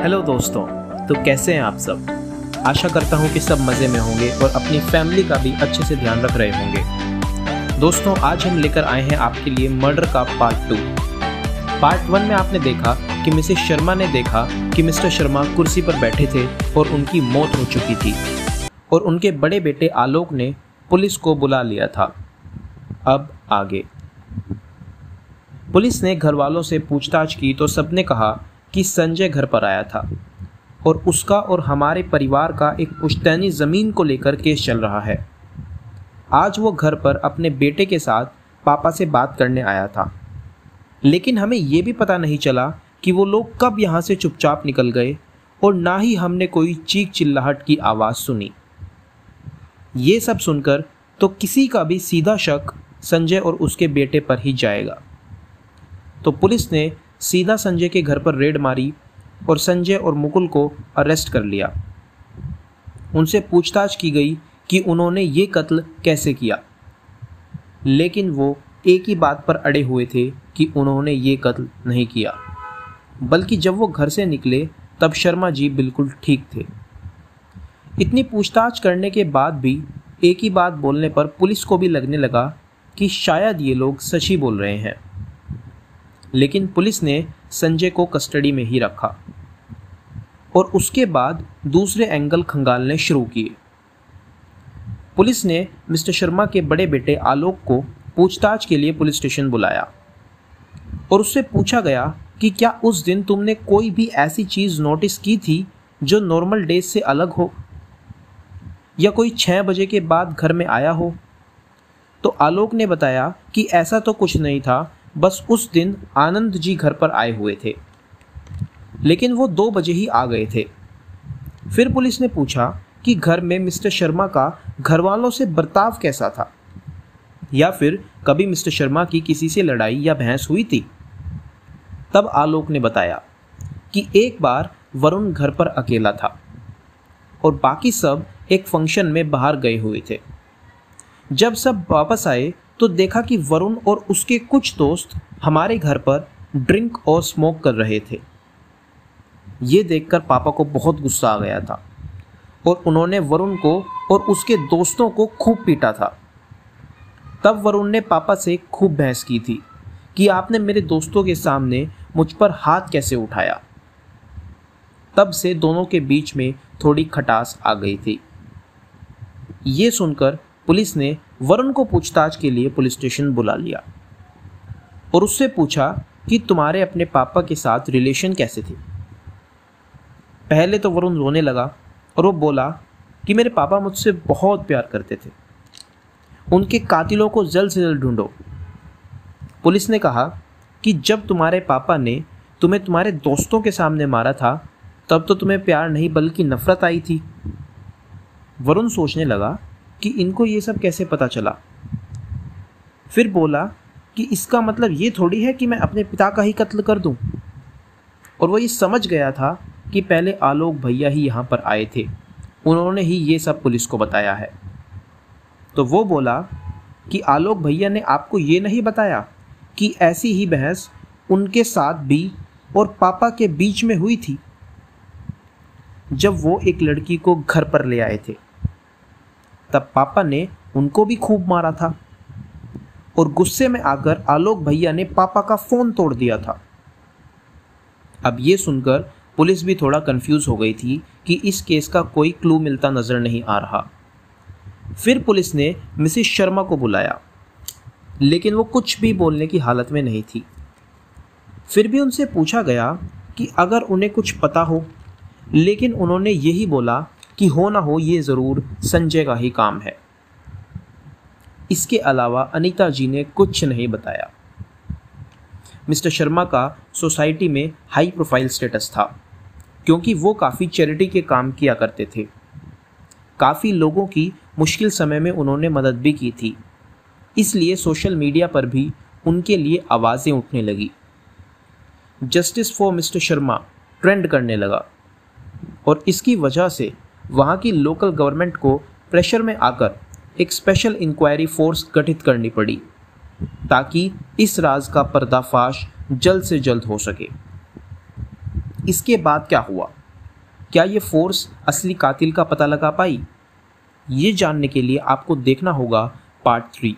दोस्तों तो कैसे हैं आप सब? आशा करता हूँ कि सब मज़े में होंगे और अपनी फैमिली का भी अच्छे से ध्यान रख रहे होंगे। दोस्तों, आज हम लेकर आए हैं आपके लिए मर्डर का पार्ट टू पार्ट वन में आपने देखा कि मिसेस शर्मा ने देखा कि मिस्टर शर्मा कुर्सी पर बैठे थे और उनकी मौत हो चुकी थी और उनके बड़े बेटे आलोक ने पुलिस को बुला लिया था। अब आगे। पुलिस ने घर वालों से पूछताछ की तो सबने कहा कि संजय घर पर आया था और उसका और हमारे परिवार का एक पुश्तैनी ज़मीन को लेकर केस चल रहा है। आज वो घर पर अपने बेटे के साथ पापा से बात करने आया था। लेकिन हमें ये भी पता नहीं चला कि वो लोग कब यहाँ से चुपचाप निकल गए और ना ही हमने कोई चीख चिल्लाहट की आवाज़ सुनी। ये सब सुनकर तो किसी का भी सीधा शक संजय और उसके बेटे पर ही जाएगा। तो पुलिस ने सीधा संजय के घर पर रेड मारी और संजय और मुकुल को अरेस्ट कर लिया। उनसे पूछताछ की गई कि उन्होंने ये कत्ल कैसे किया। लेकिन वो एक ही बात पर अड़े हुए थे कि उन्होंने ये कत्ल नहीं किया। बल्कि जब वो घर से निकले, तब शर्मा जी बिल्कुल ठीक थे। इतनी पूछताछ करने के बाद भी एक ही बात बोलने पर पुलिस को भी लगने लगा कि शायद ये लोग सच ही बोल रहे हैं। लेकिन पुलिस ने संजय को कस्टडी में ही रखा। और उसके बाद दूसरे एंगल खंगालने शुरू किए। पुलिस ने मिस्टर शर्मा के बड़े बेटे आलोक को पूछताछ के लिए पुलिस स्टेशन बुलाया। और उससे पूछा गया कि क्या उस दिन तुमने कोई भी ऐसी चीज़ नोटिस की थी जो नॉर्मल डेज़ से अलग हो? या कोई छः बजे के बाद घर में आया हो? तो आलोक ने बताया कि ऐसा तो कुछ नहीं था बस उस दिन आनंद जी घर पर आए हुए थे। लेकिन वो दो बजे ही आ गए थे। फिर पुलिस ने पूछा कि घर में मिस्टर शर्मा का घर वालों से बर्ताव कैसा था? या फिर कभी मिस्टर शर्मा की किसी से लड़ाई या बहस हुई थी? तब आलोक ने बताया कि एक बार वरुण घर पर अकेला था और बाकी सब एक फ़ंक्शन में बाहर गए हुए थे। जब सब वापस आए तो देखा कि वरुण और उसके कुछ दोस्त हमारे घर पर ड्रिंक और स्मोक कर रहे थे। ये देखकर पापा को बहुत गुस्सा आ गया था और उन्होंने वरुण को और उसके दोस्तों को खूब पीटा था। तब वरुण ने पापा से खूब बहस की थी कि आपने मेरे दोस्तों के सामने मुझ पर हाथ कैसे उठाया। तब से दोनों के बीच में थोड़ी खटास आ गई थी। ये सुनकर पुलिस ने वरुण को पूछताछ के लिए पुलिस स्टेशन बुला लिया और उससे पूछा कि तुम्हारे अपने पापा के साथ रिलेशन कैसे थे। पहले तो वरुण रोने लगा और वो बोला कि मेरे पापा मुझसे बहुत प्यार करते थे। उनके कातिलों को जल्द से जल्द ढूंढो। पुलिस ने कहा कि जब तुम्हारे पापा ने तुम्हें तुम्हारे दोस्तों के सामने मारा था, तब तो तुम्हें प्यार नहीं बल्कि नफरत आई थी। वरुण सोचने लगा कि इनको ये सब कैसे पता चला? फिर बोला कि इसका मतलब ये थोड़ी है कि मैं अपने पिता का ही कत्ल कर दूँ। और वो ये समझ गया था कि पहले आलोक भैया ही यहाँ पर आए थे। उन्होंने ही ये सब पुलिस को बताया है। तो वो बोला कि आलोक भैया ने आपको ये नहीं बताया कि ऐसी ही बहस उनके साथ भी और पापा के बीच में हुई थी, जब वो एक लड़की को घर पर ले आए थे। तब पापा ने उनको भी खूब मारा था। और गुस्से में आकर आलोक भैया ने पापा का फ़ोन तोड़ दिया था। अब ये सुनकर पुलिस भी थोड़ा कंफ्यूज हो गई थी कि इस केस का कोई क्लू मिलता नज़र नहीं आ रहा। फिर पुलिस ने मिसिस शर्मा को बुलाया, लेकिन वो कुछ भी बोलने की हालत में नहीं थी। फिर भी उनसे पूछा गया कि अगर उन्हें कुछ पता हो, लेकिन उन्होंने यही बोला कि हो ना हो, ये ज़रूर संजय का ही काम है। इसके अलावा अनीता जी ने कुछ नहीं बताया। मिस्टर शर्मा का सोसाइटी में हाई प्रोफ़ाइल स्टेटस था, क्योंकि वो काफ़ी चैरिटी के काम किया करते थे। काफ़ी लोगों की मुश्किल समय में उन्होंने मदद भी की थी। इसलिए सोशल मीडिया पर भी उनके लिए आवाज़ें उठने लगी। Justice for mister Sharma trend करने लगा और इसकी वजह से वहाँ की लोकल गवर्नमेंट को प्रेशर में आकर एक स्पेशल इंक्वायरी फोर्स गठित करनी पड़ी, ताकि इस राज का पर्दाफाश जल्द से जल्द हो सके। इसके बाद क्या हुआ? क्या ये फोर्स असली कातिल का पता लगा पाई? ये जानने के लिए आपको देखना होगा पार्ट थ्री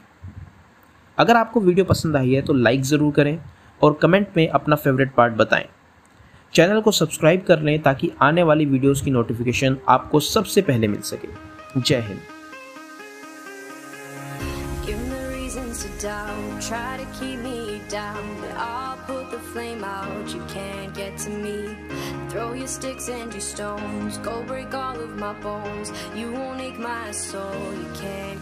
अगर आपको वीडियो पसंद आई है तो लाइक ज़रूर करें और कमेंट में अपना फेवरेट पार्ट बताएँ। चैनल को सब्सक्राइब कर लें ताकि आने वाली वीडियोस की नोटिफिकेशन आपको सबसे पहले मिल सके जय Hind. Throw your sticks and your stones, go break all of my bones. You won't ache my soul, you can't